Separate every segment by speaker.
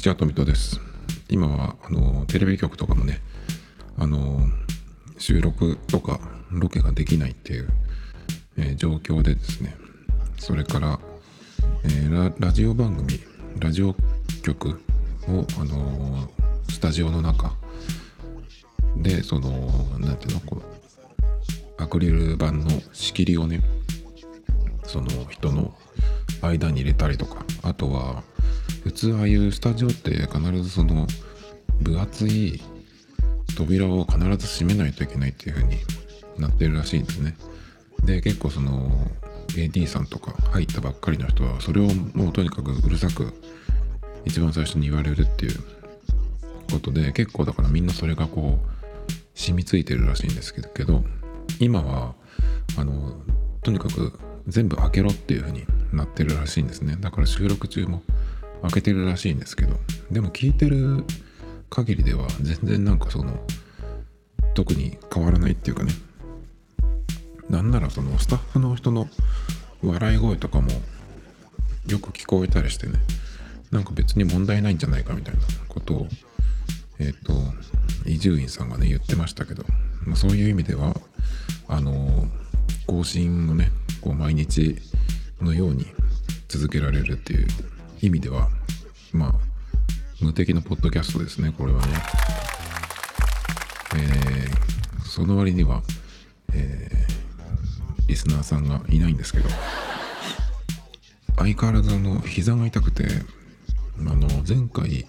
Speaker 1: ちは、富戸です。今は、あの、テレビ局とかもね、あの、収録とかロケができないっていう、えー状況でですね、それから、えーララジオ番組、ラジオ局を、あのスタジオの中で、その、なんていうの、この、アクリル板の仕切りをね、その人の間に入れたりとかあとは普通ああいうスタジオって必ずその分厚い扉を必ず閉めないといけないっていう風になってるらしいんですね。で結構その AD さんとか入ったばっかりの人はそれをもうとにかくうるさく一番最初に言われるっていうことで結構だからみんなそれがこう染みついてるらしいんですけど今はあのとにかく全部開けろっていう風になってるらしいんですね。だから収録中も開けてるらしいんですけどでも聞いてる限りでは全然なんかその特に変わらないっていうかね。なんならそのスタッフの人の笑い声とかもよく聞こえたりしてね。なんか別に問題ないんじゃないかみたいなことをえっ、と伊集院さんがね言ってましたけど、まあ、そういう意味ではあの更新をねこう毎日のように続けられるっていう意味ではまあ無敵のポッドキャストですねこれはね。えーその割には、えーリスナーさんがいないんですけど相変わらずあの膝が痛くてあの前回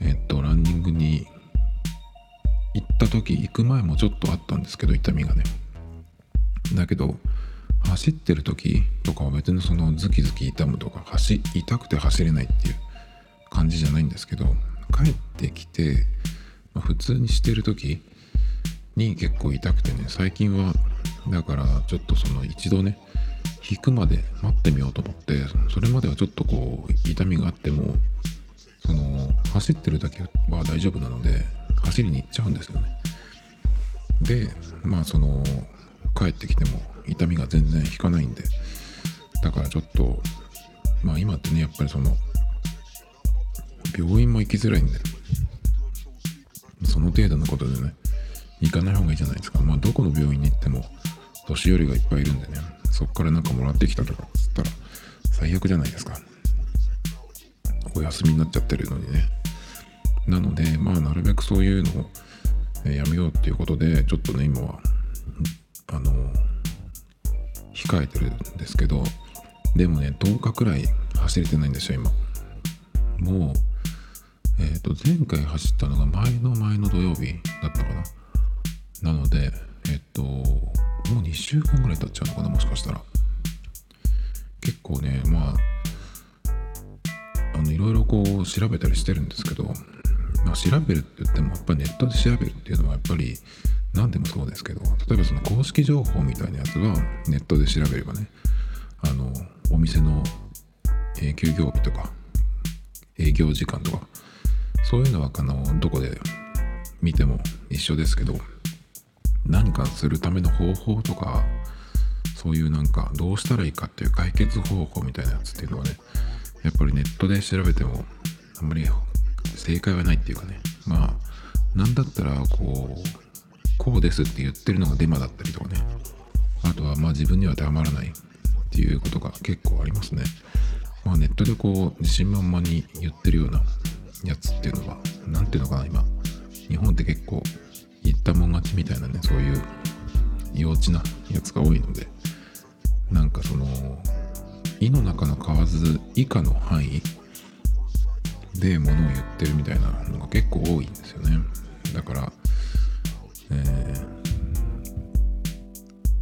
Speaker 1: えっとランニングに行った時行く前もちょっとあったんですけど痛みがね。だけど走ってる時とかは別にそのズキズキ痛むとか走痛くて走れないっていう感じじゃないんですけど帰ってきて、ま普通にしてる時に結構痛くてね最近はだからちょっとその一度ね引くまで待ってみようと思ってそれまではちょっとこう痛みがあってもその走ってる時は大丈夫なので走りに行っちゃうんですよね。でまあその帰ってきても痛みが全然引かないんで。だからちょっとまあ今ってねやっぱりその病院も行きづらいんで。その程度のことでね行かない方がいいじゃないですか。まあどこの病院に行っても年寄りがいっぱいいるんでねそっからなんかもらってきたとかっつったら最悪じゃないですか。お休みになっちゃってるのにね。なのでまあなるべくそういうのをやめようっていうことでちょっとね今はあの控えてるんですけどでもね10日くらい走れてないんですよ今。もうえっ、と前回走ったのが前の前の土曜日だったかな。なのでえっ、ともう2週間ぐらい経っちゃうのかなもしかしたら。結構ねまああのいろいろこう調べたりしてるんですけど、まあ、調べるって言ってもやっぱりネットで調べるっていうのはやっぱり何でもそうですけど例えばその公式情報みたいなやつはネットで調べればねあのお店の、え休業日とか営業時間とかそういうのはあのどこで見ても一緒ですけど何かするための方法とかそういうなんかどうしたらいいかっていう解決方法みたいなやつっていうのはねやっぱりネットで調べてもあんまり正解はないっていうかね。まあなんだったらこうこうですって言ってるのがデマだったりとかね。あとはまあ自分には当てはまらないっていうことが結構ありますね。まあネットでこう自信満々に言ってるようなやつっていうのは何ていうのかな今。日本って結構言ったもん勝ちみたいなねそういう幼稚なやつが多いので。なんかその胃の中の蛙以下の範囲でものを言ってるみたいなのが結構多いんですよね。だから、えー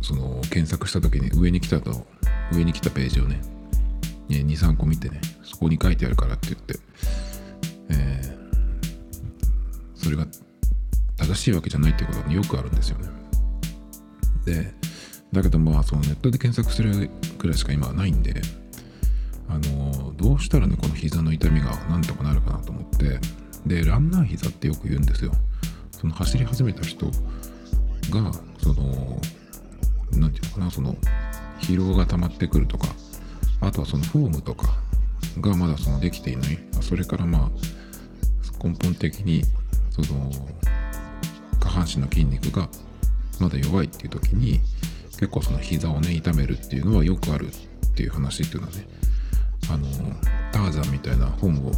Speaker 1: その検索した時に上に来たと上に来たページをね23個見てねそこに書いてあるからって言って、えーそれが正しいわけじゃないってことがよくあるんですよね。でだけどまあそのネットで検索するくらいしか今はないんであのどうしたらねこの膝の痛みがなんとかなるかなと思ってでランナー膝ってよく言うんですよ。その走り始めた人がそのなんていうのかなその疲労が溜まってくるとかあとはそのフォームとかがまだそのできていない。それからまあ根本的にその下半身の筋肉がまだ弱いっていう時に結構その膝をね痛めるっていうのはよくあるっていう話っていうのはねあのターザンみたいな本を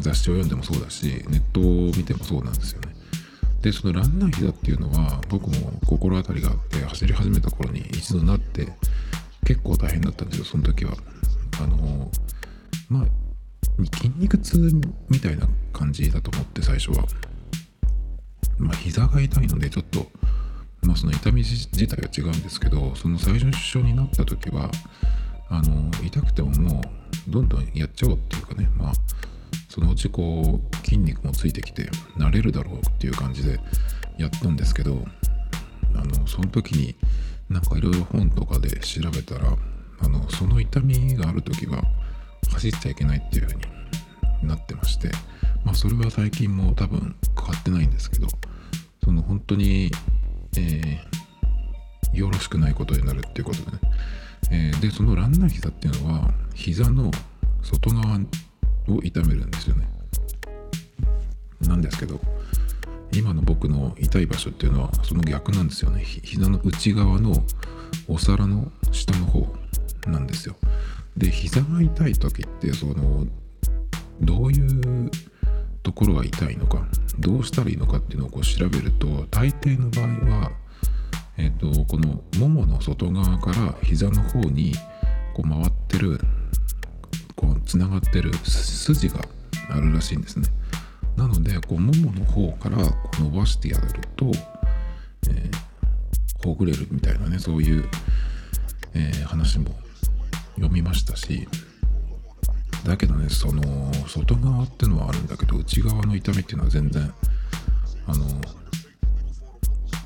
Speaker 1: 雑誌を読んでもそうだしネットを見てもそうなんですよね。でそのランナー膝っていうのは僕も心当たりがあって走り始めた頃に一度なって結構大変だったんですよその時は。あのまあ筋肉痛みたいな感じだと思って最初は。まあ膝が痛いのでちょっとまあその痛み自体は違うんですけどその最初症になった時はあの痛くてももうどんどんやっちゃおうっていうかねまあそのうちこう筋肉もついてきて慣れるだろうっていう感じでやったんですけどあのその時になんかいろいろ本とかで調べたらあのその痛みがある時は走っちゃいけないっていう風になってましてまあそれは最近も多分変わってないんですけどその本当に、えー、よろしくないことになるっていうことでね、えー、でそのランナー膝っていうのは膝の外側を痛めるんですよね。なんですけど今の僕の痛い場所っていうのはその逆なんですよね。膝の内側のお皿の下の方なんですよ。で膝が痛い時ってそのどういうところが痛いのかどうしたらいいのかっていうのをこう調べると大抵の場合は、えーと、このももの外側から膝の方にこう回ってるこうつながってる筋があるらしいんですね。なのでこうももの方から伸ばしてやると、えー、ほぐれるみたいなねそういう、えー、話も読みましたしだけどねその外側ってのはあるんだけど内側の痛みっていうのは全然あの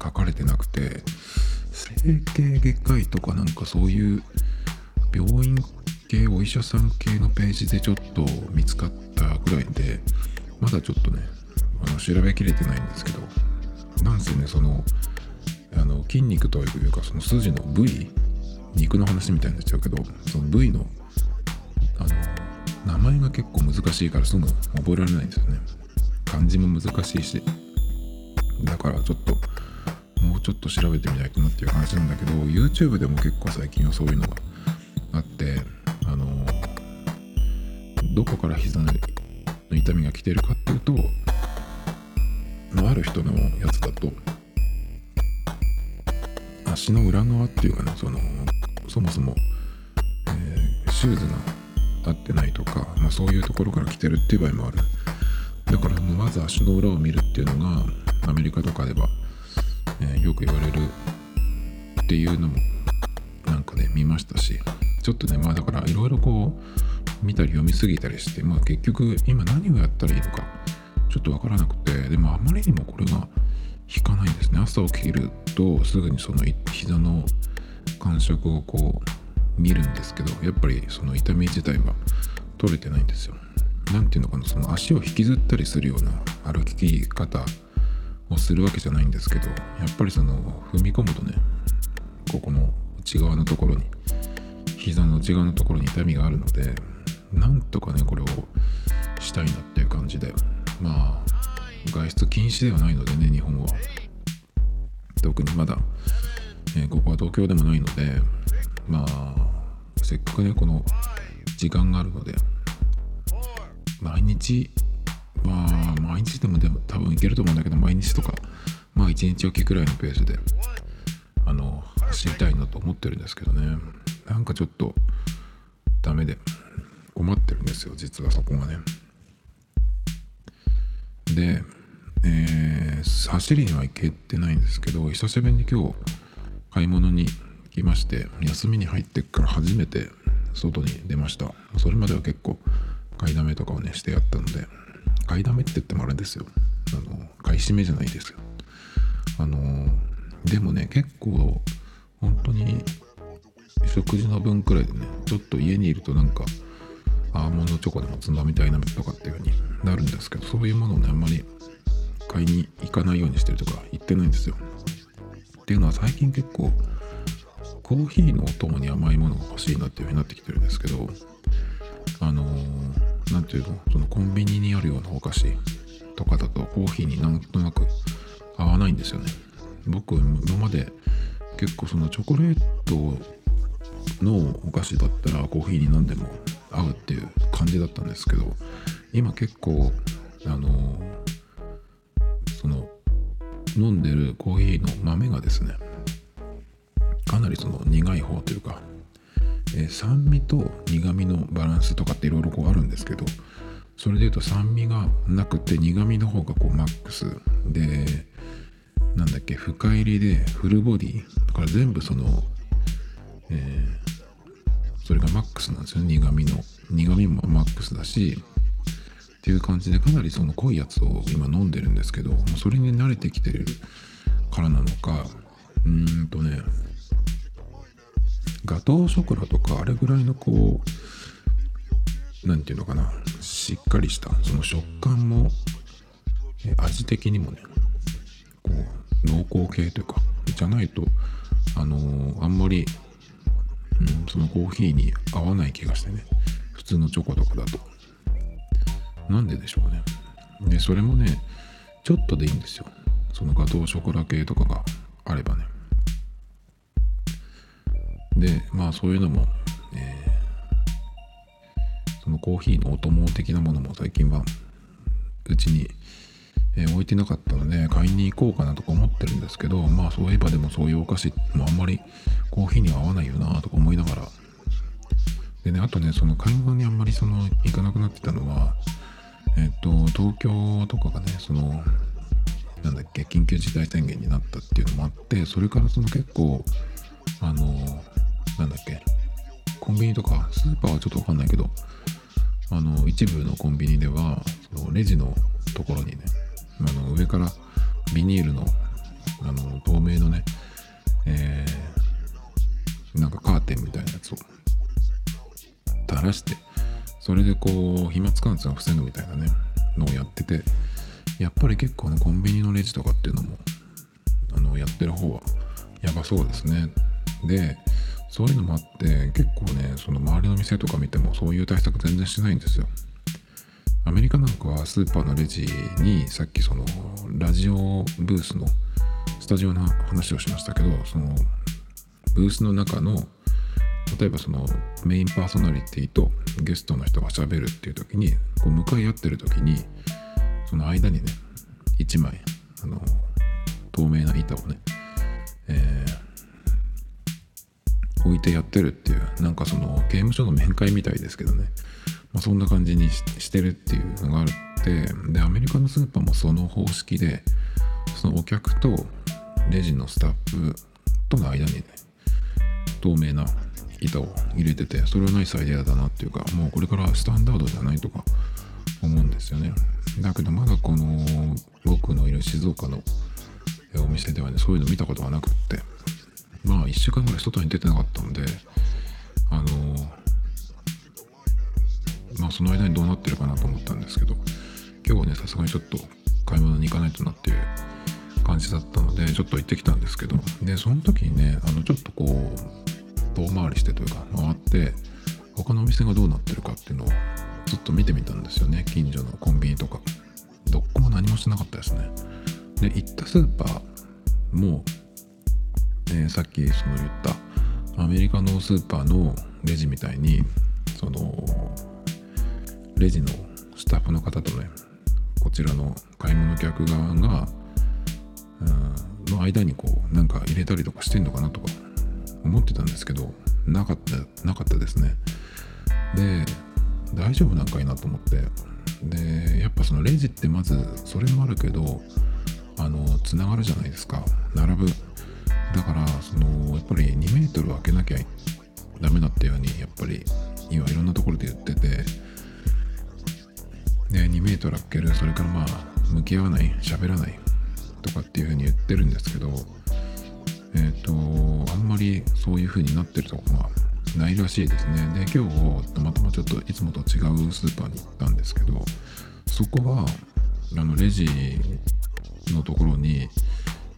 Speaker 1: 書かれてなくて整形外科医とかなんかそういう病院系お医者さん系のページでちょっと見つかったぐらいでまだちょっとねあの調べきれてないんですけどなんせねそのあの筋肉というかその筋の部位肉の話みたいになっちゃうけどその部位のあの名前が結構難しいからすぐ覚えられないんですよね。漢字も難しいしだからちょっともうちょっと調べてみないとなっていう感じなんだけど YouTube でも結構最近はそういうのがあってあのどこから膝の痛みが来てるかっていうとある人のやつだと足の裏側っていうかねそのそもそも、えー、シューズが合ってないとか、まあ、そういうところから来てるっていう場合もある。だからまず足の裏を見るっていうのがアメリカとかでは、えー、よく言われるっていうのもなんかね見ましたし。ちょっとねまあだからいろいろこう見たり読みすぎたりしてまあ結局今何をやったらいいのかちょっとわからなくてでもあまりにもこれが引かないんですね朝起きるとすぐにその膝の感触をこう見るんですけどやっぱりその痛み自体は取れてないんですよ。何ていうのかなその足を引きずったりするような歩き方をするわけじゃないんですけどやっぱりその踏み込むとねここの内側のところに膝の内側のところに痛みがあるのでなんとかねこれをしたいなっていう感じで。まあ外出禁止ではないのでね日本は。特にまだえー、ここは東京でもないのでまあせっかくねこの時間があるので毎日まあ毎日でもでも多分いけると思うんだけど毎日とかまあ1日おきくらいのペースであの走りたいなと思ってるんですけどね。なんかちょっとダメで困ってるんですよ実はそこがね。でえー、走りには行けてないんですけど久しぶりに今日買い物に来まして休みに入ってから初めて外に出ました。それまでは結構買いだめとかをねしてやったので買いだめって言ってもあれですよ。あの買い占めじゃないですよ。あのでもね結構本当に食事の分くらいでねちょっと家にいるとなんかアーモンドチョコでもつまみたいなとかっていう風になるんですけどそういうものをねあんまり買いに行かないようにしてるとか言ってないんですよ。っていうのは最近結構コーヒーのお供に甘いものが欲しいなっていう風になってきてるんですけどあの何ていうのそのコンビニにあるようなお菓子とかだとコーヒーになんとなく合わないんですよね。僕今まで結構そのチョコレートのお菓子だったらコーヒーに何でも合うっていう感じだったんですけど今結構あのその飲んでるコーヒーの豆がですねかなりその苦い方というか、えー、酸味と苦味のバランスとかっていろいろこうあるんですけどそれで言うと酸味がなくて苦味の方がこうマックスでなんだっけ深入りでフルボディ？だから全部その、えー、それがマックスなんですよ苦味の。苦味もマックスだしっていう感じでかなりその濃いやつを今飲んでるんですけどそれに慣れてきてるからなのかうーんとねガトーショコラとかあれぐらいのこう何て言うのかなしっかりしたその食感も味的にもねこう濃厚系というかじゃないとあのー、あんまり、うん、そのコーヒーに合わない気がしてね普通のチョコとかだと。なんででしょうね。でそれもねちょっとでいいんですよ。そのガトーショコラ系とかがあればね。でまあそういうのも、えー、そのコーヒーのお供的なものも最近はうちに、えー、置いてなかったので買いに行こうかなとか思ってるんですけどまあそういえばでもそういうお菓子もあんまりコーヒーには合わないよなとか思いながら。でねあとねその買い物にあんまりその行かなくなってたのはえっ、と東京とかがねそのなんだっけ緊急事態宣言になったっていうのもあってそれからその結構あのなんだっけコンビニとかスーパーはちょっとわかんないけどあの一部のコンビニではそのレジのところにねあの上からビニールのあの透明のね、えー、なんかカーテンみたいなやつを垂らしてそれでこう飛沫感染を防ぐみたいなねのをやっててやっぱり結構ねコンビニのレジとかっていうのもあのやってる方はやばそうですね。でそういうのもあって結構ねその周りの店とか見てもそういう対策全然してないんですよ。アメリカなんかはスーパーのレジにさっきそのラジオブースのスタジオの話をしましたけどそのブースの中の例えばそのメインパーソナリティとゲストの人がしゃべるっていう時にこう向かい合ってる時にその間にね1枚あの透明な板をね、えー置いてやってるっていうなんかその刑務所の面会みたいですけどね、まあ、そんな感じにしてるっていうのがあるってでアメリカのスーパーもその方式でそのお客とレジのスタッフとの間にね透明な板を入れててそれはナイスアイデアだなっていうかもうこれからスタンダードじゃないとか思うんですよね。だけどまだこの僕のいる静岡のお店ではねそういうの見たことがなくってまあ1週間ぐらい外に出てなかったのであのまあその間にどうなってるかなと思ったんですけど今日はねさすがにちょっと買い物に行かないとなっていう感じだったのでちょっと行ってきたんですけどでその時にねあのちょっとこう遠回りしてというか回って他のお店がどうなってるかっていうのをずっと見てみたんですよね近所のコンビニとか。どこも何もしてなかったですね。で行ったスーパーもえ、さっきその言ったアメリカのスーパーのレジみたいにそのレジのスタッフの方とねこちらの買い物客側がの間にこうなんか入れたりとかしてんのかなとか思ってたんですけどなかったなかったですね。で大丈夫なんかいなと思って。でやっぱそのレジってまずそれもあるけどあのつながるじゃないですか。並ぶ。だからそのやっぱり2メートル開けなきゃダメだったようにやっぱり今いろんなところで言っててで2メートル開けるそれからまあ向き合わない喋らないとかっていうふうに言ってるんですけどえっ、ー、とあんまりそういうふうになってるとこがないらしいですね。で今日たまたまちょっといつもと違うスーパーに行ったんですけどそこはあのレジのところに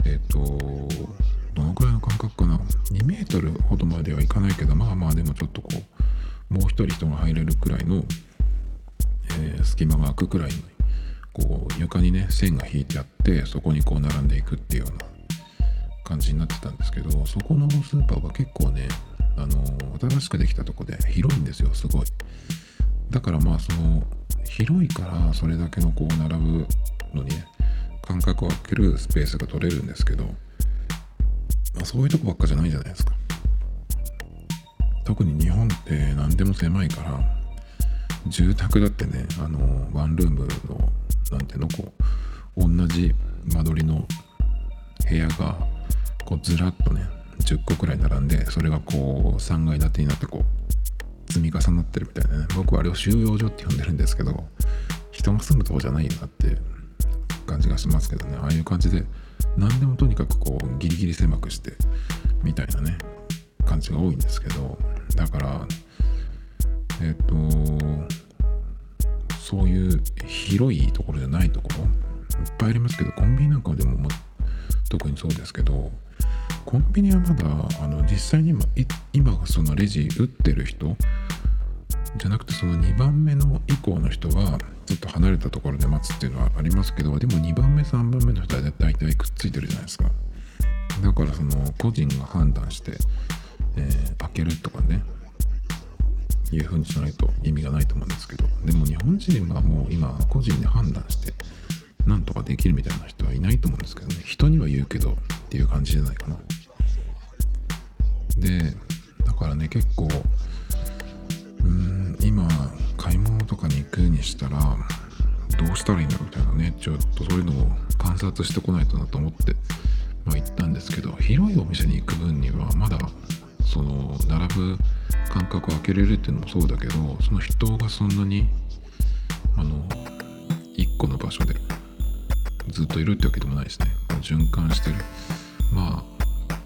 Speaker 1: えっ、ー、とどのくらいの間隔かな？2メートルほどまではいかないけどまあまあでもちょっとこうもう一人人が入れるくらいの、えー、隙間が空くくらいにこう床にね線が引いてあってそこにこう並んでいくっていうような感じになってたんですけどそこのスーパーは結構ねあの新しくできたとこで広いんですよすごい。だからまあその広いからそれだけのこう並ぶのにね間隔を空けるスペースが取れるんですけど、まあ、そういうとこばっかじゃないじゃないですか。特に日本って何でも狭いから住宅だってねあのワンルームのなんていうのこう同じ間取りの部屋がこうずらっとね10個くらい並んでそれがこう3階建てになってこう積み重なってるみたいなね。僕はあれを収容所って呼んでるんですけど人が住むとこじゃないなって感じがしますけどね。ああいう感じで何でもとにかくこうギリギリ狭くしてみたいなね感じが多いんですけどだからえっ、とそういう広いところじゃないところいっぱいありますけどコンビニなんかでも、ま、特にそうですけどコンビニはまだあの実際に今今そのレジ打ってる人じゃなくてその2番目の以降の人はちょっと離れたところで待つっていうのはありますけどでも2番目3番目の人は大体くっついてるじゃないですか。だからその個人が判断して、えー、開けるとかね。いう風にしないと意味がないと思うんですけどでも日本人はもう今個人で判断してなんとかできるみたいな人はいないと思うんですけどね。人には言うけどっていう感じじゃないかな。でだからね結構うん今買い物とかに行くにしたらどうしたらいいんだろうみたいなね。ちょっとそういうのを観察してこないとなと思って、まあ、行ったんですけど広いお店に行く分にはまだその並ぶ間隔を空けれるっていうのもそうだけどその人がそんなにあの1個の場所でずっといるってわけでもないですね。循環してる。まあ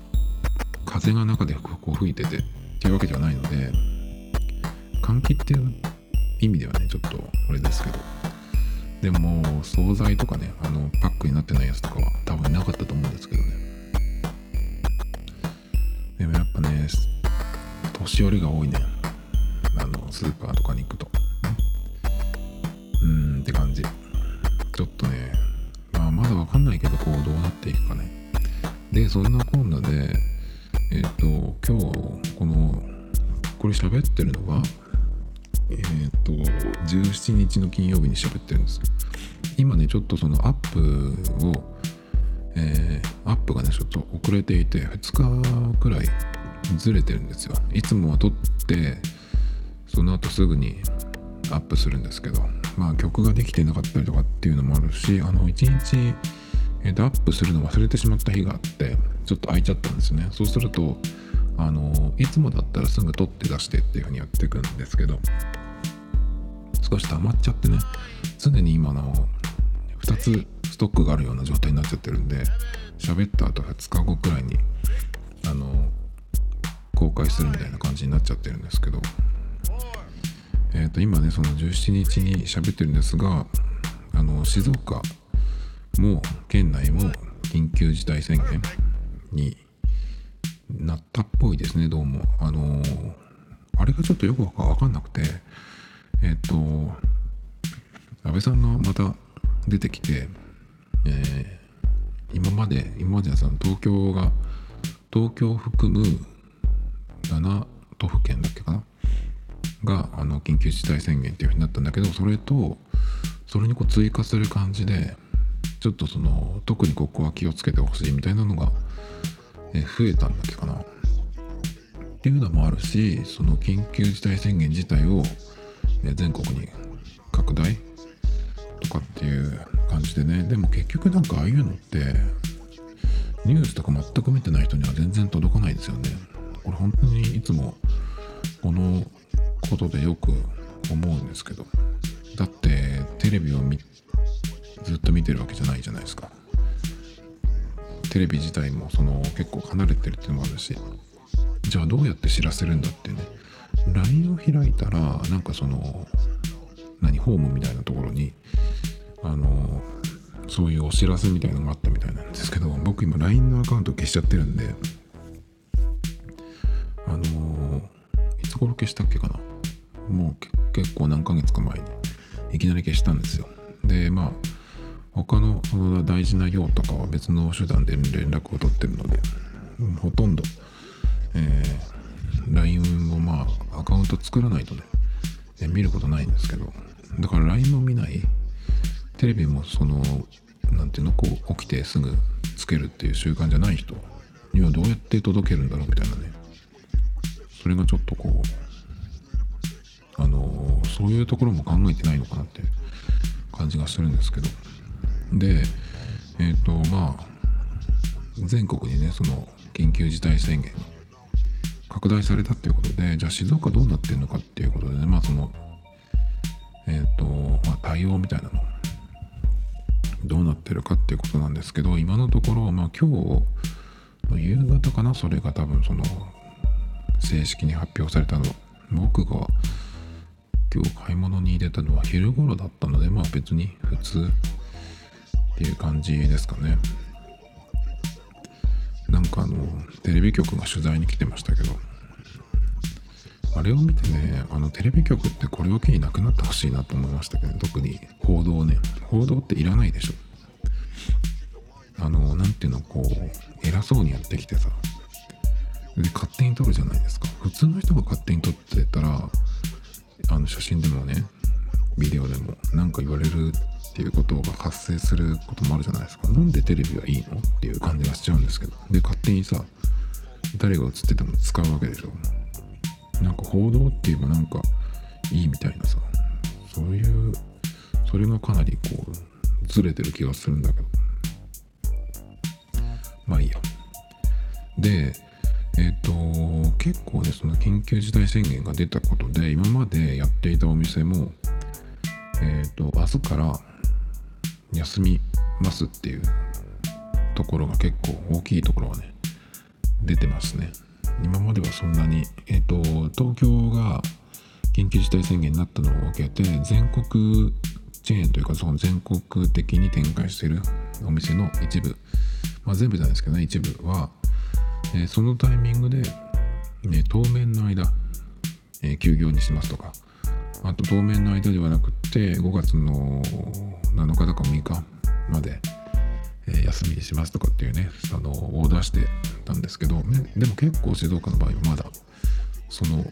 Speaker 1: 風が中でこう吹いててっていうわけではないので換気っていう意味ではねちょっとあれですけど。でも惣菜とかねあのパックになってないやつとかは多分なかったと思うんですけどね。でもやっぱね年寄りが多いね。あのスーパーとかに行くと。うーんって感じ。ちょっとねまあまだわかんないけどこうどうなっていくかね。でそんなこんなでえっ、ー、と今日このこれ喋ってるのはえっ、ー、と17日の金曜日に喋ってるんです。今ねちょっとそのアップをえー、アップがねちょっと遅れていて2日くらいずれてるんですよ。いつもは撮ってその後すぐにアップするんですけどまあ曲ができてなかったりとかっていうのもあるしあの1日、えー、とアップするの忘れてしまった日があってちょっと空いちゃったんですね。そうするとあのいつもだったらすぐ撮って出してっていう風にやっていくんですけど少し溜まっちゃってね常に今の2つストックがあるような状態になっちゃってるんで喋った後2日後くらいにあの公開するみたいな感じになっちゃってるんですけど。えっ、ー、と今ねその17日に喋ってるんですがあの静岡も県内も緊急事態宣言になったっぽいですねどうも。あのあれがちょっとよくわかんなくてえっ、ー、と安倍さんがまた出てきて、えー、今まで今まではその東京が東京を含む7都府県だっけかな？があの緊急事態宣言っていうふうになったんだけどそれとそれにこう追加する感じでちょっとその特にここは気をつけてほしいみたいなのが、え増えたんだっけかな？っていうのもあるしその緊急事態宣言自体を全国に拡大とかっていう感じでね。でも結局なんかああいうのってニュースとか全く見てない人には全然届かないですよね。これ本当にいつもこのことでよく思うんですけど。だってテレビをずっと見てるわけじゃないじゃないですか。テレビ自体もその結構離れてるっていうのもあるし。じゃあどうやって知らせるんだってね。LINE を開いたらなんかその何ホームみたいなところにあのそういうお知らせみたいなのがあったみたいなんですけど僕今 LINE のアカウント消しちゃってるんであのいつ頃消したっけかな。もう結構何ヶ月か前にいきなり消したんですよ。でまあ他のの大事な用とかは別の手段で連絡を取ってるのでほとんど、えー、LINE をまあアカウント作らないとね、見ることないんですけどだから LINE も見ない。テレビもその何ていうのこう起きてすぐつけるっていう習慣じゃない人。にはどうやって届けるんだろうみたいなね。それがちょっとこうあの、そういうところも考えてないのかなって。感じがするんですけど。でえっ、ー、とまあ全国にねその緊急事態宣言拡大されたっていうことでじゃあ静岡どうなってるのかっていうことでねまあそのえっ、ー、とまあ対応みたいなのどうなってるかっていうことなんですけど今のところまあ今日の夕方かなそれが多分その正式に発表されたの僕が今日買い物に入れたのは昼頃だったのでまあ別に普通っていう感じですかね。なんかあのテレビ局が取材に来てましたけどあれを見てねあのテレビ局ってこれを機になくなってほしいなと思いましたけど、ね、特に報道ね報道っていらないでしょあの何ていうのこう偉そうにやってきてさで勝手に撮るじゃないですか普通の人が勝手に撮ってたらあの写真でもねビデオでも何か言われるっていうことが発生することもあるじゃないですか。なんでテレビはいいのっていう感じがしちゃうんですけど。で、勝手にさ、誰が映ってても使うわけでしょ。なんか報道って言えばなんかいいみたいなさ、そういう、それがかなりこう、ずれてる気がするんだけど。まあいいや。で、えっ、ー、と、結構ね、その緊急事態宣言が出たことで、今までやっていたお店も、えっ、ー、と、明日から休みますっていうところが結構大きいところはね出てますね今まではそんなにえっ、ー、と東京が緊急事態宣言になったのを受けて全国チェーンというかその全国的に展開しているお店の一部まあ全部じゃないですけどね一部は、えー、そのタイミングで、ね、当面の間、えー、休業にしますとかあと当面の間ではなくて5月の7日とか6日まで、え、休みにしますとかっていうねあのオーダーしてたんですけど、でも結構静岡の場合はまだその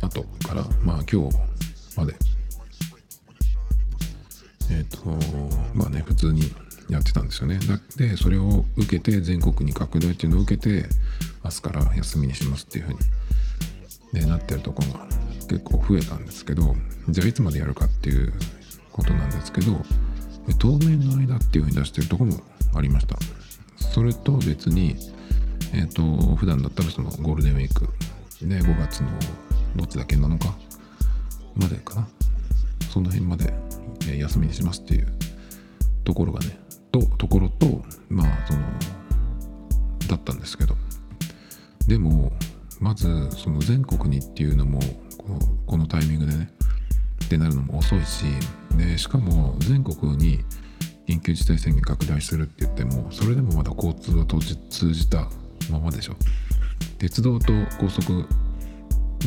Speaker 1: 後からまあ今日まで。えっ、ー、とまあね普通にやってたんですよね。でそれを受けて全国に拡大っていうのを受けて明日から休みにしますっていうふうに、ね、なってるとこが結構増えたんですけどじゃあいつまでやるかっていうことなんですけど当面の間っていうふうに出してるとこもありました。それと別にえっ、ー、と普段だったらそのゴールデンウィークで5月のどっちだけなのかまでかな。その辺まで休みにしますっていうところがねとところとまあそのだったんですけど。でもまずその全国にっていうのもこのタイミングでねってなるのも遅いしでしかも全国に緊急事態宣言拡大するって言ってもそれでもまだ交通を通じたままでしょ。鉄道と高速も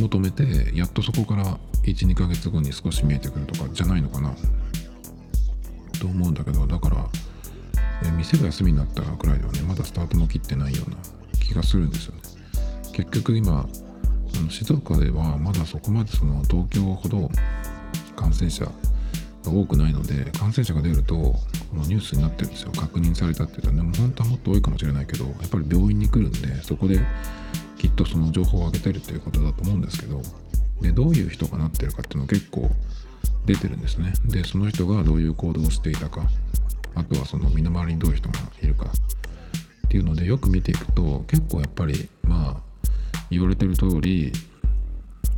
Speaker 1: 止めてやっとそこから12ヶ月後に少し見えてくるとかじゃないのかな。と思うんだけどだから店が休みになったくらいではねまだスタートも切ってないような気がするんですよね。結局今静岡ではまだそこまでその東京ほど感染者が多くないので感染者が出るとこのニュースになってるんですよ。確認されたって言うとねも本当はもっと多いかもしれないけどやっぱり病院に来るんでそこできっとその情報を上げてるっていうことだと思うんですけどでどういう人がなってるかっていうの結構出てるんですね。でその人がどういう行動をしていたかあとはその身の回りにどういう人がいるかっていうのでよく見ていくと結構やっぱりまあ言われてる通り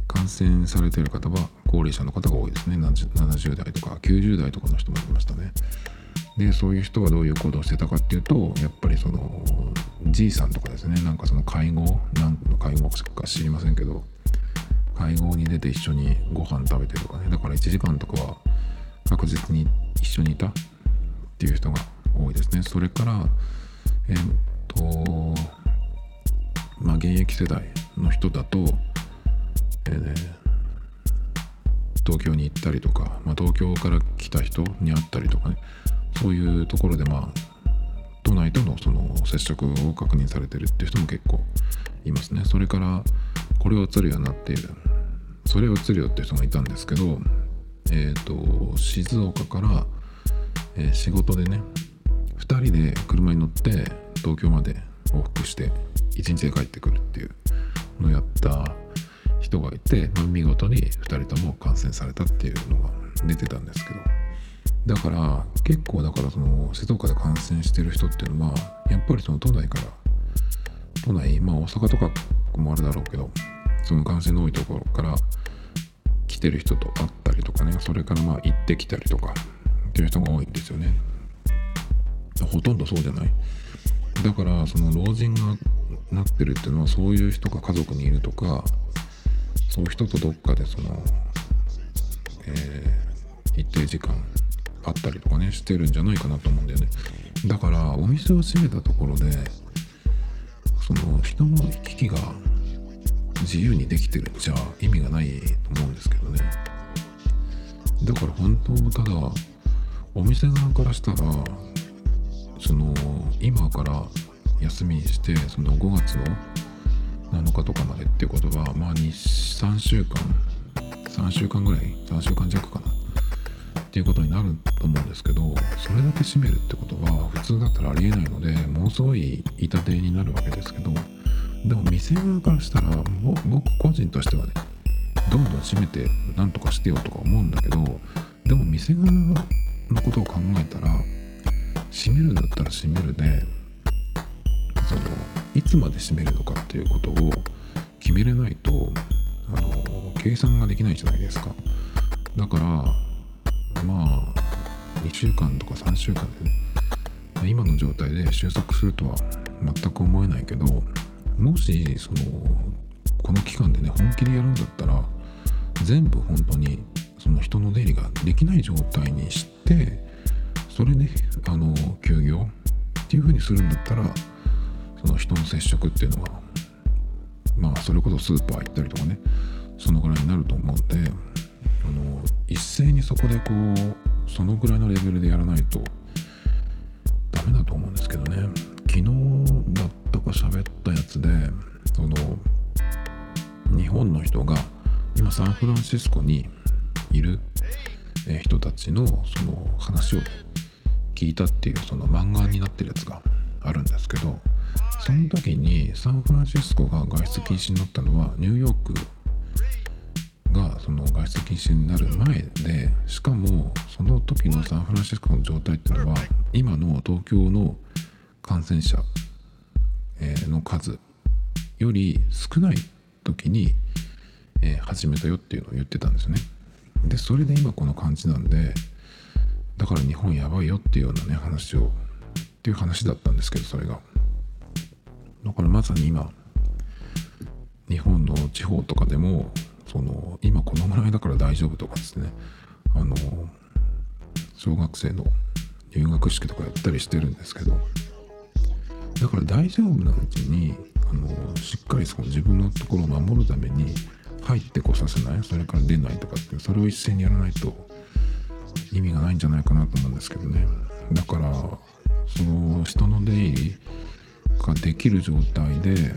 Speaker 1: 感染されてる方は高齢者の方が多いですね。70代とか90代とかの人もいましたね。でそういう人がどういう行動をしてたかっていうとやっぱりそのじいさんとかですね。なんかその介護何の介護か知りませんけど会合に出て一緒にご飯食べてとかね。だから1時間とかは確実に一緒にいたっていう人が多いですね。それからえ、っとまあ現役世代の人だとえー、東京に行ったりとか、まあ、東京から来た人に会ったりとかね。そういうところでまあ都内とのその接触を確認されてるっていう人も結構いますね。それからこれは映るようになっているそれを映るよっていう人がいたんですけどえっ、ー、と静岡から、えー、仕事でね2人で車に乗って東京まで往復して1日で帰ってくるっていうのをやった人がいて、まあ、見事に2人とも感染されたっていうのが出てたんですけど。だから結構だからその静岡で感染してる人っていうのはやっぱりその都内から都内まあ大阪とかもあるだろうけどその感染の多いところから来てる人と会ったりとかねそれからまあ行ってきたりとかっていう人が多いんですよね。ほとんどそうじゃない？だからその老人がなってるっていうのはそういう人が家族にいるとかそう人とどっかでその、えー、一定時間あったりとかねしてるんじゃないかなと思うんだよね。だからお店を閉めたところでその人の行き来が自由にできてる。じゃ意味がないと思うんですけどね。だから本当ただお店側からしたらその今から休みにしてその5月の7日とかまでっていうことはまあ23週間3週間ぐらい3週間弱かな。っていうことになると思うんですけどそれだけ閉めるってことは普通だったらありえないのでものすごい痛手になるわけですけどでも店側からしたら僕個人としてはねどんどん閉めてなんとかしてよとか思うんだけどでも店側のことを考えたら閉めるだったら閉めるでそのいつまで閉めるのかっていうことを決めれないとあの計算ができないじゃないですか。だからまあ2週間とか3週間でね今の状態で収束するとは全く思えないけどもしそのこの期間でね本気でやるんだったら全部本当にその人の出入りができない状態にしてそれで、あの休業っていう風にするんだったらその人の接触っていうのはまあそれこそスーパー行ったりとかねそのぐらいになると思うんであの一斉にそこでこうそのぐらいのレベルでやらないとダメだと思うんですけどね。昨日だったか喋ったやつでその日本の人が今サンフランシスコにいる人たちのその話を聞いたっていうその漫画になってるやつがあるんですけどその時にサンフランシスコが外出禁止になったのはニューヨークがその外出禁止になる前でしかもその時のサンフランシスコの状態っていうのは今の東京の感染者の数より少ない時に始めたよっていうのを言ってたんですね。でそれで今この感じなんでだから日本やばいよっていうようなね話をっていう話だったんですけどそれがだからまさに今日本の地方とかでもその今このぐらいだから大丈夫とかですねあの小学生の入学式とかやったりしてるんですけどだから大丈夫なうちにあのしっかりその自分のところを守るために入ってこさせないそれから出ないとかってそれを一斉にやらないと意味がないんじゃないかなと思うんですけどね。だからその人の出入りができる状態で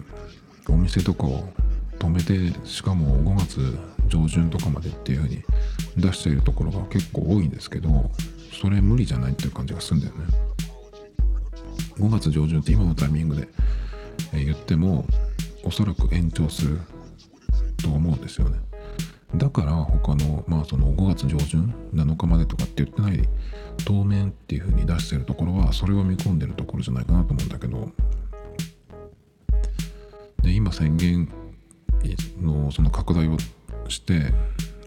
Speaker 1: お店とかを止めてしかも5月上旬とかまでっていう風に出しているところが結構多いんですけどそれ無理じゃないっていう感じがするんだよね。5月上旬って今のタイミングで言ってもおそらく延長すると思うんですよね。だから他のまあその5月上旬7日までとかって言ってない当面っていう風に出してるところはそれを見込んでるところじゃないかなと思うんだけどで今宣言のその拡大をして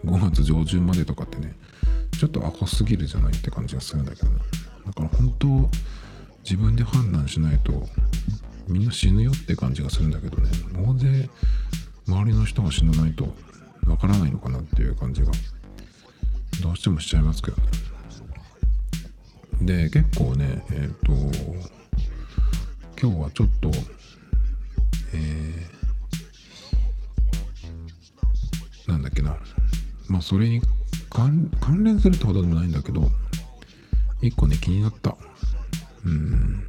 Speaker 1: 5月上旬までとかってねちょっとアホすぎるじゃないって感じがするんだけどね。だから本当自分で判断しないとみんな死ぬよって感じがするんだけどね。大勢周りの人が死なないとわからないのかなっていう感じが。どうしてもしちゃいますけどね。で結構ねえっ、ー、と今日はちょっとえー、なんだっけな。まあそれに関連するってほどでもないんだけど一個ね気になった。うん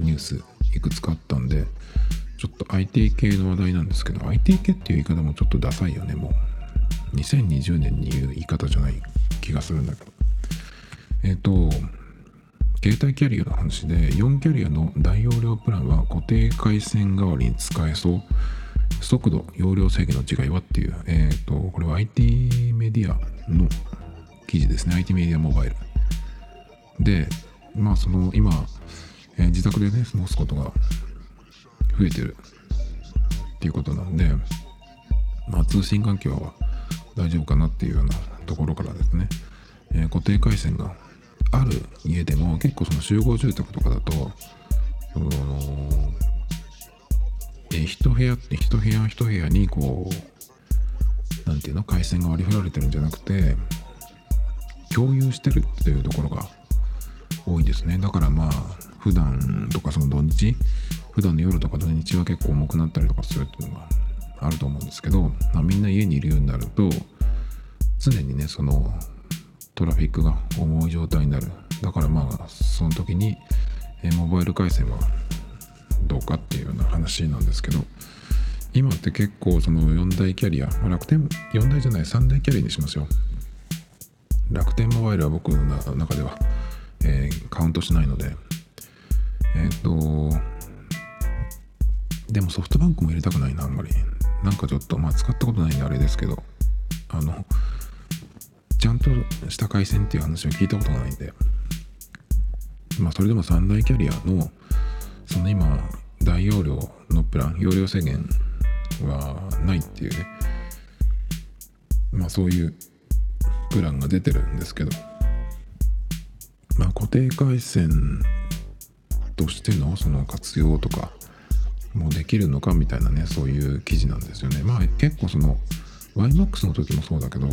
Speaker 1: ニュースいくつかあったんでちょっと IT 系の話題なんですけど IT 系っていう言い方もちょっとダサいよねもう。2020年に言う言い方じゃない気がするんだけど。えっ、ー、と携帯キャリアの話で4キャリアの大容量プランは固定回線代わりに使えそう。速度容量制限の違いはっていう。えっ、ー、とこれは IT メディアの記事ですね。IT メディアモバイル。でまあその今、えー、自宅でね過ごすことが増えてる。っていうことなんでまあ通信環境は大丈夫かなっていうようなところからですね、えー、固定回線がある家でも結構その集合住宅とかだとそのえー、一部屋って一部屋一部屋にこうなんていうの回線が割り振られてるんじゃなくて共有してるっていうところが多いですね。だからまあ普段とかその土日普段の夜とか土日は結構重くなったりとかするっていうのがあると思うんですけど、まあ、みんな家にいるようになると常にねそのトラフィックが重い状態になる。だからまあその時にモバイル回線はどうかっていうような話なんですけど今って結構その4大キャリア、ま、楽天4大じゃない3大キャリアにしますよ。楽天モバイルは僕の中では、えー、カウントしないのでえっ、とでもソフトバンクも入れたくないなあんまり。なんかちょっとまあ使ったことないんであれですけどあのちゃんとした回線っていう話を聞いたことないんで。まあそれでも三大キャリアのその今大容量のプラン容量制限はないっていうね。まあそういうプランが出てるんですけど。まあ固定回線としてのその活用とかもできるのかみたいなねそういう記事なんですよね。まあ結構その YMAX の時もそうだけど、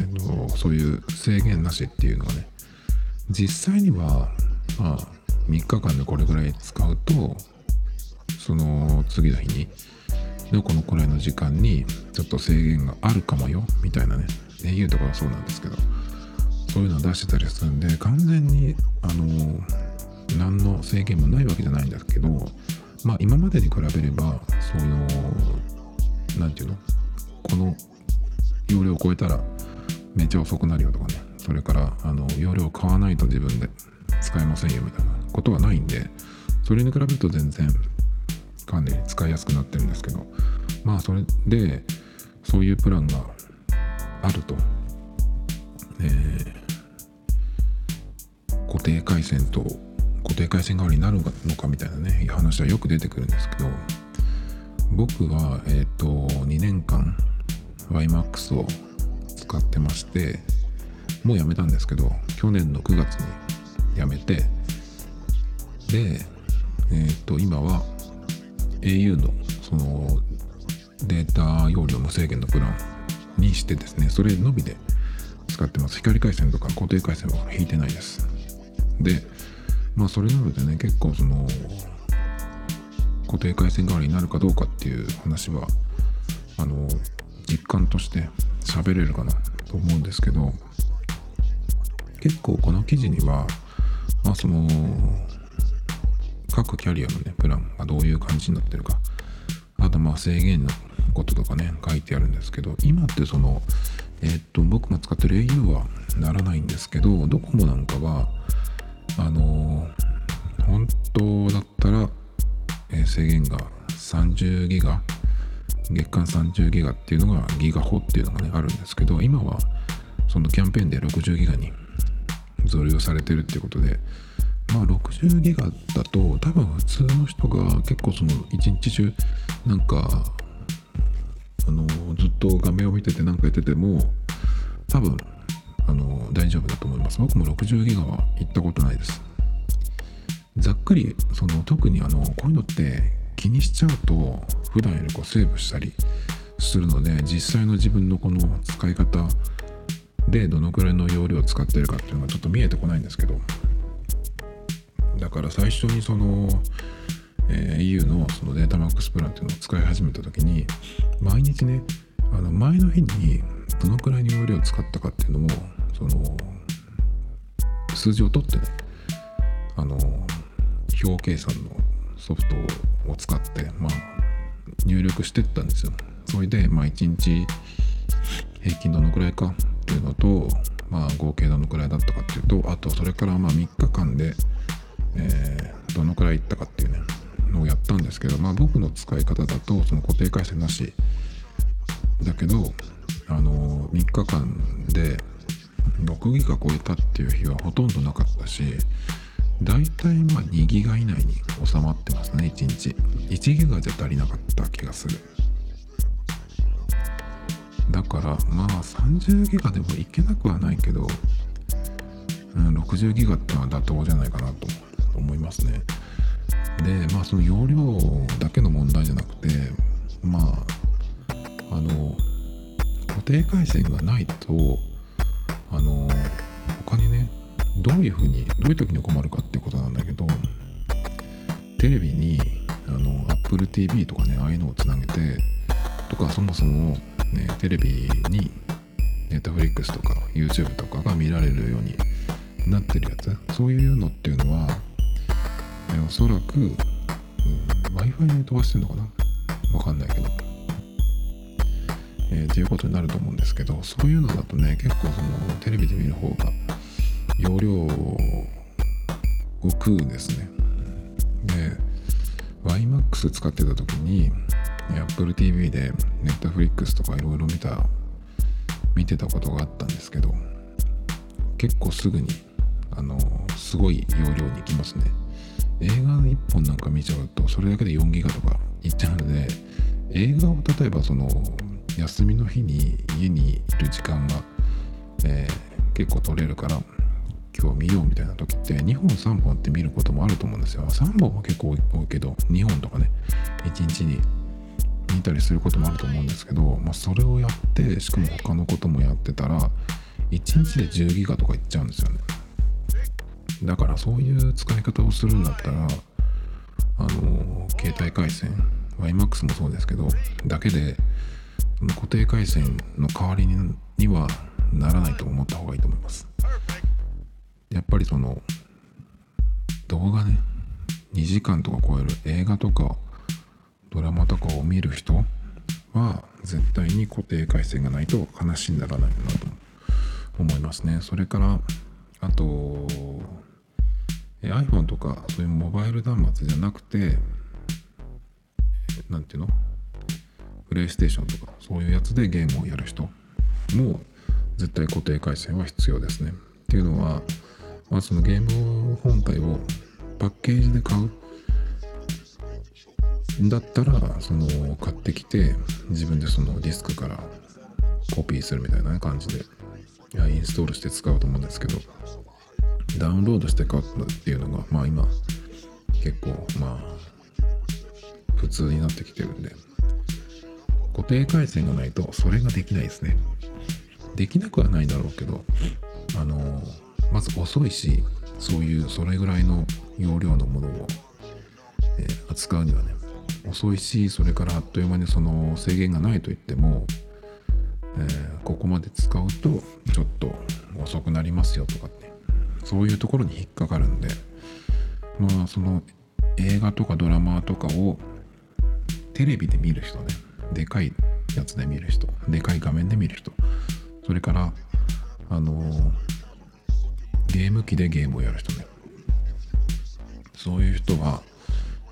Speaker 1: えっと、そういう制限なしっていうのはね実際にはまあ3日間でこれぐらい使うとその次の日にでこのくらいの時間にちょっと制限があるかもよみたいなね au とかはそうなんですけどそういうのを出してたりするんで完全にあの何の制限もないわけじゃないんだけどまあ今までに比べればそういう何て言うの？この容量を超えたらめっちゃ遅くなるよとかね。それからあの容量買わないと自分で使えませんよみたいなことはないんでそれに比べると全然かなり使いやすくなってるんですけどまあそれでそういうプランがあると、えー、固定回線と固定回線代わりになるのかみたいなね話はよく出てくるんですけど僕はえっ、ー、と2年間 YMAX を使ってましてもうやめたんですけど去年の9月にやめてでえっ、ー、と今は au のそのデータ容量無制限のプランにしてですねそれのみで使ってます。光回線とか固定回線は引いてないです。でまあそれなのでね結構その固定回線代わりになるかどうかっていう話はあの実感として喋れるかなと思うんですけど結構この記事にはまあその各キャリアのねプランがどういう感じになってるかあとまあ制限のこととかね書いてあるんですけど今ってそのえー、っと僕が使ってる au はならないんですけどドコモなんかはあの、本当だったら、えー、制限が30ギガ月間30ギガっていうのがギガホっていうのがねあるんですけど今はそのキャンペーンで60ギガに増量されてるっていうことでまあ60ギガだと多分普通の人が結構その一日中なんかあのずっと画面を見てて何かやってても多分あの大丈夫だと思います。僕も60ギガは行ったことないです。ざっくりその特にあのこういうのって気にしちゃうと普段よりこうセーブしたりするので実際の自分のこの使い方でどのくらいの容量を使ってるかっていうのがちょっと見えてこないんですけど。だから最初にその、えー、EU のそのデータマックスプランっていうのを使い始めた時に毎日ねあの前の日にどのくらいの容量を使ったかっていうのもその数字を取ってねあの表計算のソフトを使ってまあ入力してったんですよ。それでまあ1日平均どのくらいかっていうのとまあ合計どのくらいだったかっていうとあとそれからまあ3日間で、えー、どのくらいいったかっていうねのをやったんですけどまあ僕の使い方だとその固定回線なしだけどあの3日間で6ギガ超えたっていう日はほとんどなかったし大体まあ2ギガ以内に収まってますね1日。1ギガじゃ足りなかった気がする。だからまあ30ギガでもいけなくはないけど、うん、60ギガってのは妥当じゃないかなと思いますね。でまあその容量だけの問題じゃなくてまああの固定回線がないとあのどういうふうにどういう時に困るかっていうことなんだけどテレビにあの Apple TV とかねああいうのをつなげてとかそもそも、ね、テレビに Netflix とか YouTube とかが見られるようになってるやつ？そういうのっていうのは、おそらく、うん、Wi-Fi に飛ばしてるのかな？わかんないけど、えー、っていうことになると思うんですけどそういうのだとね結構そのテレビで見る方が容量を食うですね。で YMAX 使ってた時に Apple TV で Netflix とかいろいろ見た見てたことがあったんですけど結構すぐにあのすごい容量に行きますね。映画1本なんか見ちゃうとそれだけで4ギガとかいっちゃうので映画を例えばその休みの日に家にいる時間が、えー、結構取れるから今日見ようみたいな時って2本3本って見ることもあると思うんですよ。3本は結構多いけど2本とかね1日に見たりすることもあると思うんですけど、まあ、それをやってしかも他のこともやってたら1日で10ギガとかいっちゃうんですよね。だからそういう使い方をするんだったらあの携帯回線 YMAX もそうですけどだけで固定回線の代わりにはならないと思った方がいいと思います。やっぱりその動画ね2時間とか超える映画とかドラマとかを見る人は絶対に固定回線がないと話にならないなと思いますね。それからあと iPhone とかそういうモバイル端末じゃなくて何ていうの？プレイステーションとかそういうやつでゲームをやる人も絶対固定回線は必要ですね。っていうのはまあ、そのゲーム本体をパッケージで買う。んだったらその買ってきて自分でそのディスクからコピーするみたいな感じでインストールして使うと思うんですけどダウンロードして買うっていうのがまあ今結構まあ普通になってきてるんで固定回線がないとそれができないですね。できなくはないだろうけどあのーまず遅いしそういうそれぐらいの容量のものを、えー、扱うにはね遅いしそれからあっという間にその制限がないと言っても、えー、ここまで使うとちょっと遅くなりますよとかねそういうところに引っかかるんでまあその映画とかドラマとかをテレビで見る人ねでかいやつで見る人でかい画面で見る人それからあのーゲーム機でゲームをやる人ねそういう人は、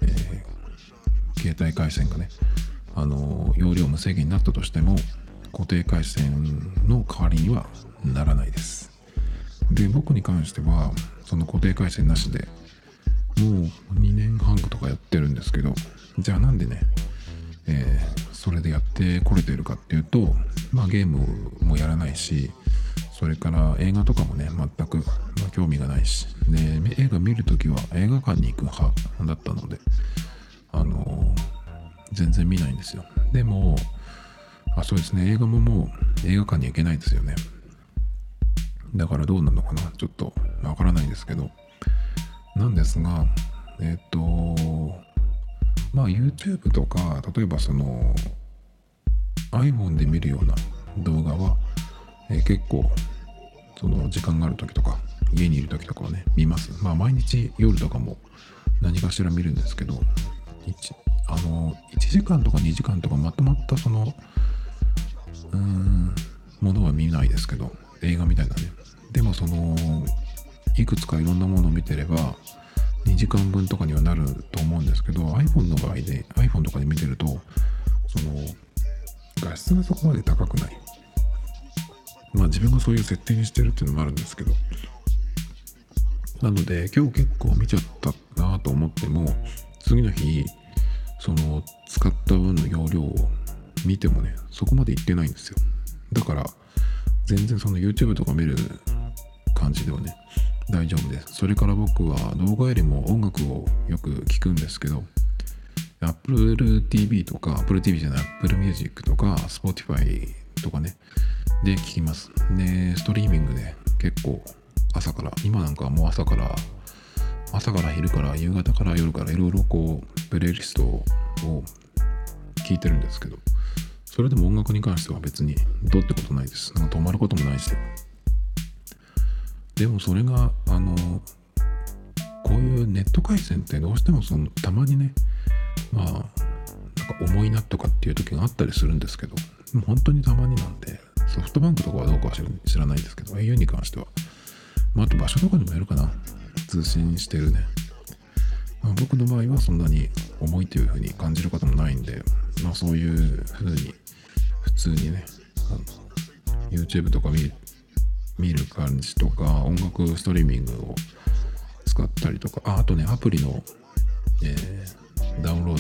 Speaker 1: えー、携帯回線がねあの容量無制限になったとしても固定回線の代わりにはならないです。で僕に関してはその固定回線なしでもう2年半とかやってるんですけどじゃあなんでね、えー、それでやってこれてるかっていうとまあゲームもやらないしそれから映画とかもね、全く、ま、興味がないし、で、映画見るときは映画館に行く派だったので、あの、全然見ないんですよ。でも、あ、そうですね、映画ももう映画館に行けないですよね。だからどうなのかなちょっとわからないですけど。なんですが、えっ、ー、と、まあ YouTube とか、例えばその、iPhone で見るような動画は、え、結構その時間がある時とか家にいる時とかはね見ます。まあ毎日夜とかも何かしら見るんですけどあの1時間とか2時間とかまとまったそのうーんものは見ないですけど映画みたいなね。でもそのいくつかいろんなものを見てれば2時間分とかにはなると思うんですけど iPhone の場合で iPhone とかで見てるとその画質がそこまで高くない。まあ自分がそういう設定にしてるっていうのもあるんですけど。なので今日結構見ちゃったなと思っても次の日その使った分の容量を見てもねそこまでいってないんですよ。だから全然その YouTube とか見る感じではね大丈夫です。それから僕は動画よりも音楽をよく聞くんですけど Apple TV とか Apple TV じゃない Apple Music とか Spotify とかね。で聞きます。でストリーミングで結構朝から。今なんかもう朝から朝から昼から夕方から夜からいろいろこうプレイリストを聞いてるんですけど。それでも音楽に関しては別にどうってことないです。なんか止まることもないし。でもそれがあのこういうネット回線ってどうしてもそのたまにねまあなんか重いなとかっていう時があったりするんですけど。本当にたまになんでソフトバンクとかはどうかは知らないんですけど au に関してはまあ、あと場所とかにもよるかな。通信してるね。まあ、僕の場合はそんなに重いというふうに感じることもないんで、まあそういうふうに普通にね、YouTube とか見見る感じとか、音楽ストリーミングを使ったりとか、ああとね、アプリの、えー、ダウンロー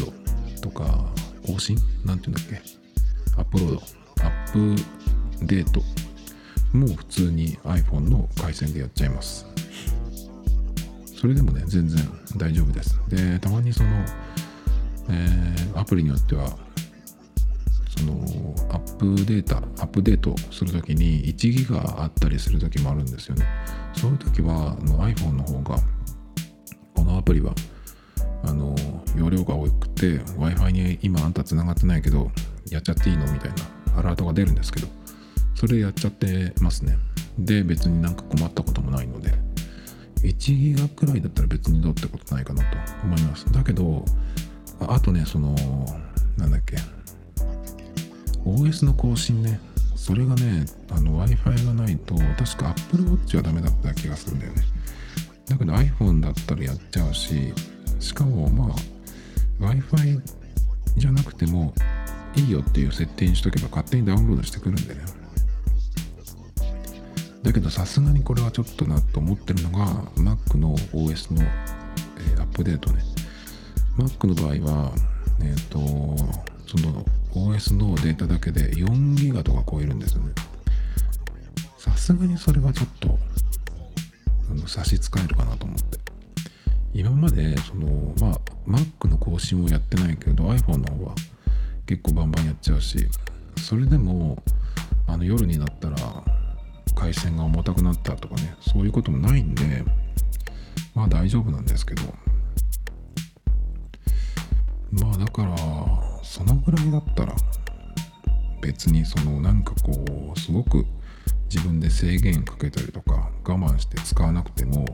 Speaker 1: ドとか、更新？なんて言うんだっけ？アップロード、アップデートも普通に iPhone の回線でやっちゃいます。それでもね、全然大丈夫です。で、たまにその、えー、アプリによっては、その、アップデータ、アップデートするときに1ギガあったりするときもあるんですよね。そういうときは、iPhone の方が、このアプリは、あの、容量が多くて、Wi-Fi に今あんた繋がってないけど、やっちゃっていいの？みたいなアラートが出るんですけど、それやっちゃってますね。で、別になんか困ったこともないので、1ギガくらいだったら別にどうってことないかなと思います。だけど、あとね、その、なんだっけ、OS の更新ね、それがね、Wi-Fi がないと、確か Apple Watch はダメだった気がするんだよね。だけど iPhone だったらやっちゃうし、しかもまあ、Wi-Fi じゃなくてもいいよっていう設定にしとけば勝手にダウンロードしてくるんでね。だけどさすがにこれはちょっとなと思ってるのが Mac の OS の、えー、アップデートね。Mac の場合はえっ、ー、とその OS のデータだけで4ギガとか超えるんですよね。さすがにそれはちょっと差し支えるかなと思って。今までそのまあ Mac の更新をやってないけど iPhone の方は結構バンバンやっちゃうしそれでもあの夜になったら回線が重たくなったとかねそういうこともないんでまあ大丈夫なんですけど。まあだからそのぐらいだったら別にそのなんかこうすごく自分で制限かけたりとか我慢して使わなくても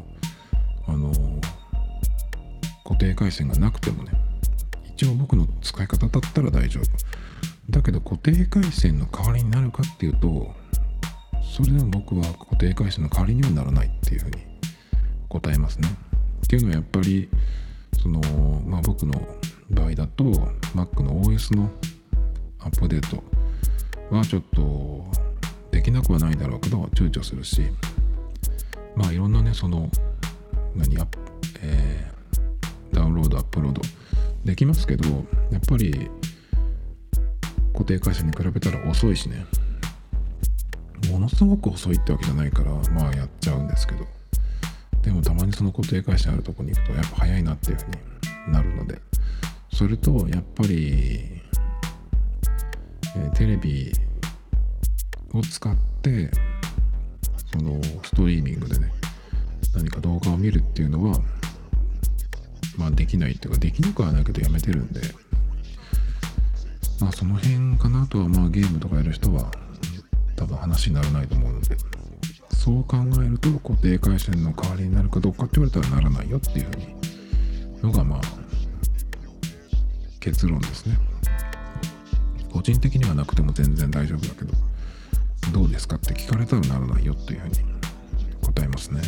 Speaker 1: あの固定回線がなくてもね一応僕の使い方だったら大丈夫だけど固定回線の代わりになるかっていうとそれでも僕は固定回線の代わりにはならないっていうふうに答えますね。っていうのはやっぱりその、まあ、僕の場合だと Mac の OS のアップデートはちょっとできなくはないだろうけど躊躇するしまあいろんなねその何？アップ、えー、ダウンロードアップロードできますけどやっぱり固定回線に比べたら遅いしね。ものすごく遅いってわけじゃないからまあやっちゃうんですけど。でもたまにその固定回線あるとこに行くとやっぱ早いなっていうふうになるので。それとやっぱり、え、テレビを使ってそのストリーミングでね何か動画を見るっていうのはまあできないっていうかできなくはないけどやめてるんで。まあその辺かなとはまあゲームとかやる人は多分話にならないと思うので。そう考えると固定回線の代わりになるかどうかって言われたらならないよっていうふうにのがまあ結論ですね。個人的にはなくても全然大丈夫だけど。どうですかって聞かれたらならないよっていうふうに答えますね。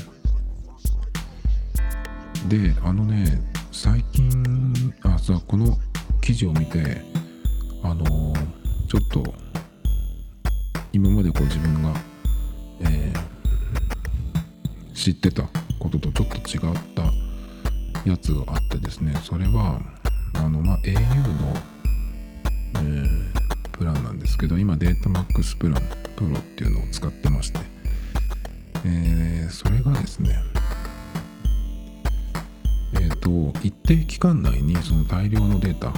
Speaker 1: であのね最近あさこの記事を見てあのちょっと今までこう自分が、えー、知ってたこととちょっと違ったやつがあってですねそれはあの、まあ、au の、えー、プランなんですけど今データマックスプランプロっていうのを使ってまして、えー、それがですねえ、ー、と一定期間内にその大量のデータ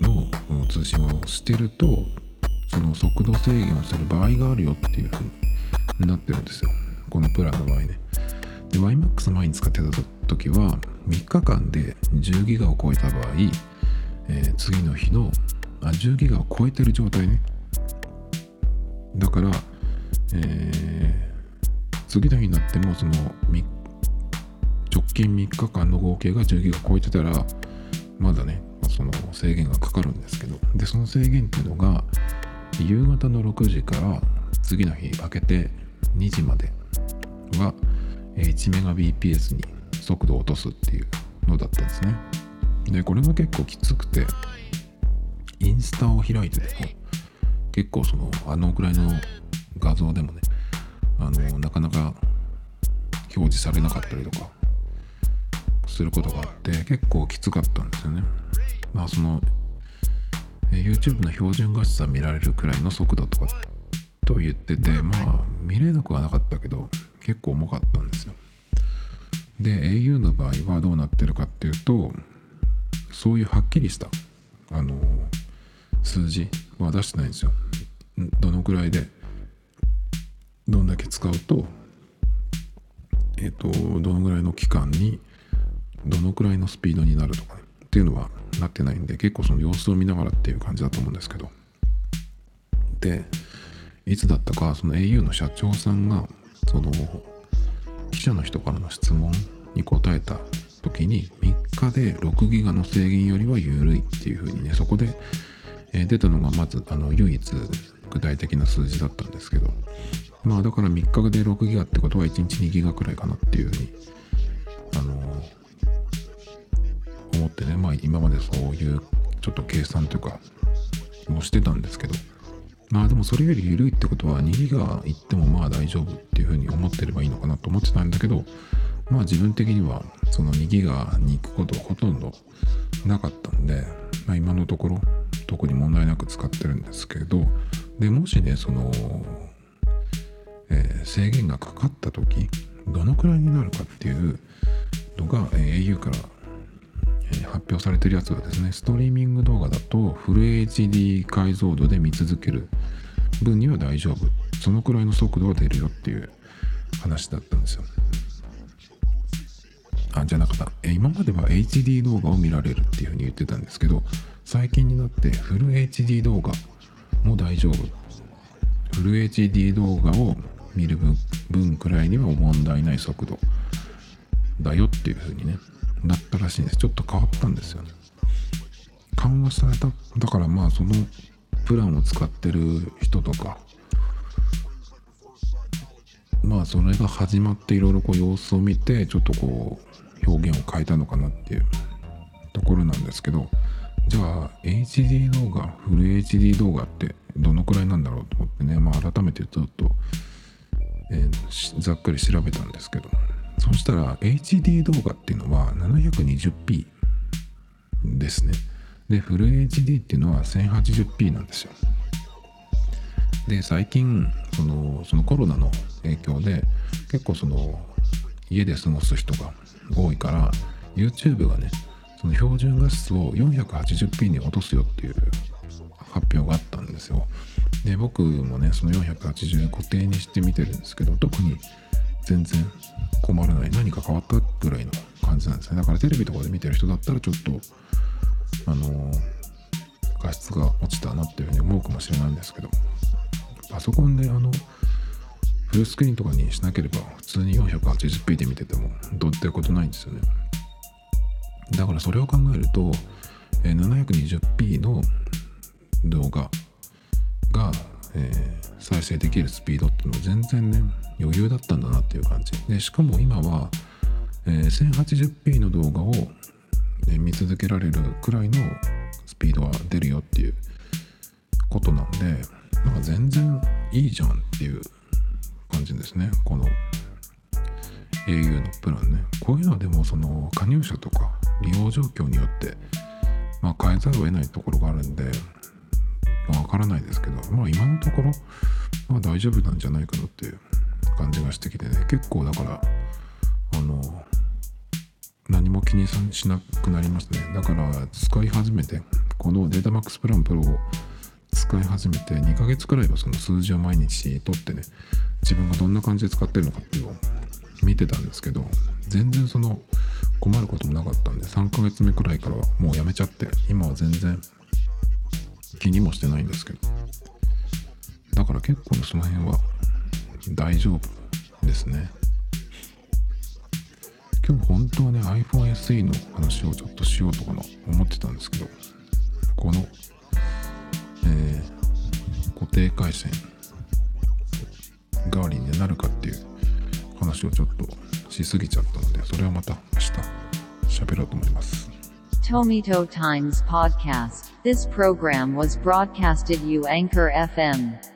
Speaker 1: の通信をしてるとその速度制限をする場合があるよっていう風になってるんですよ。このプランの場合ね。で YMAX 前に使ってた時は3日間で10ギガを超えた場合、えー、次の日のあ10ギガを超えてる状態ね。だから、えー、次の日になってもその3直近3日間の合計が10ギガ超えてたらまだねその制限がかかるんですけど。でその制限っていうのが夕方の6時から次の日明けて2時までは1メガ BPS に速度を落とすっていうのだったんですね。でこれが結構きつくてインスタを開いてても結構そのあのくらいの画像でもねあのなかなか表示されなかったりとかすることがあって結構きつかったんですよね。まあその YouTube の標準画質は見られるくらいの速度とかと言っててまあ見れなくはなかったけど結構重かったんですよ。で au の場合はどうなってるかっていうとそういうはっきりしたあの数字は出してないんですよ。どのくらいでどんだけ使うとえっ、とどのぐらいの期間にどのくらいのスピードになるとかねっていうのはなってないんで結構その様子を見ながらっていう感じだと思うんですけど。でいつだったかその au の社長さんがその記者の人からの質問に答えた時に3日で6ギガの制限よりは緩いっていうふうにねそこで、え出たのがまずあの唯一具体的な数字だったんですけど。まあだから3日で6ギガってことは1日2ギガくらいかなっていうふうにあの思ってねまあ今までそういうちょっと計算というかもしてたんですけど。まあでもそれより緩いってことは2ギガいってもまあ大丈夫っていうふうに思ってればいいのかなと思ってたんだけどまあ自分的にはその2ギガに行くことほとんどなかったんで、まあ、今のところ特に問題なく使ってるんですけどでもしねその、えー、制限がかかった時どのくらいになるかっていうのが、えー、au から発表されてるやつがですねストリーミング動画だとフル HD 解像度で見続ける分には大丈夫。そのくらいの速度は出るよっていう話だったんですよ。あじゃなかった。今までは HD 動画を見られるっていうふうに言ってたんですけど最近になってフル HD 動画も大丈夫。フル HD 動画を見る分くらいには問題ない速度だよっていうふうにねだったらしいんです。ちょっと変わったんですよね。緩和された。だからまあそのプランを使ってる人とかまあそれが始まっていろいろこう様子を見てちょっとこう表現を変えたのかなっていうところなんですけどじゃあ HD 動画フル HD 動画ってどのくらいなんだろうと思ってね。まあ改めてちょっと、えー、ざっくり調べたんですけど。そしたら HD 動画っていうのは 720p ですね。で、フル HD っていうのは 1080p なんですよ。で、最近、その、そのコロナの影響で、結構その、家で過ごす人が多いから、YouTube がね、その標準画質を 480p に落とすよっていう発表があったんですよ。で、僕もね、その480固定にして見てるんですけど、特に全然困らない。何か変わったぐらいの感じなんですね。だからテレビとかで見てる人だったらちょっとあの画質が落ちたなっていうふうに思うかもしれないんですけど。パソコンであのフルスクリーンとかにしなければ普通に 480p で見ててもどうってことないんですよね。だからそれを考えると 720p の動画が、えー再生できるスピードっていうのは全然ね余裕だったんだなっていう感じ。でしかも今は、えー 1080p の動画を、え見続けられるくらいのスピードが出るよっていうことなんでなんか全然いいじゃんっていう感じですね。この au のプランね。こういうのはでもその加入者とか利用状況によってまあ変えざるを得ないところがあるんでまあわからないですけどまあ今のところまあ大丈夫なんじゃないかなっていう感じがしてきてね。結構だからあの何も気にしなくなりますね。だから使い始めてこのデータマックスプランプロを使い始めて2ヶ月くらいはその数字を毎日取ってね自分がどんな感じで使ってるのかっていうのを見てたんですけど全然その困ることもなかったんで3ヶ月目くらいからはもうやめちゃって今は全然気にもしてないんですけど。だから結構その辺は大丈夫ですね今日本当はね iPhone SE の話をちょっとしようとかな思ってたんですけどこの、えー固定回線代わりになるかっていう話をちょっとしすぎちゃったのでそれはまた明日喋ろうと思います
Speaker 2: Tomito Times Podcast. This program was broadcasted you Anchor FM.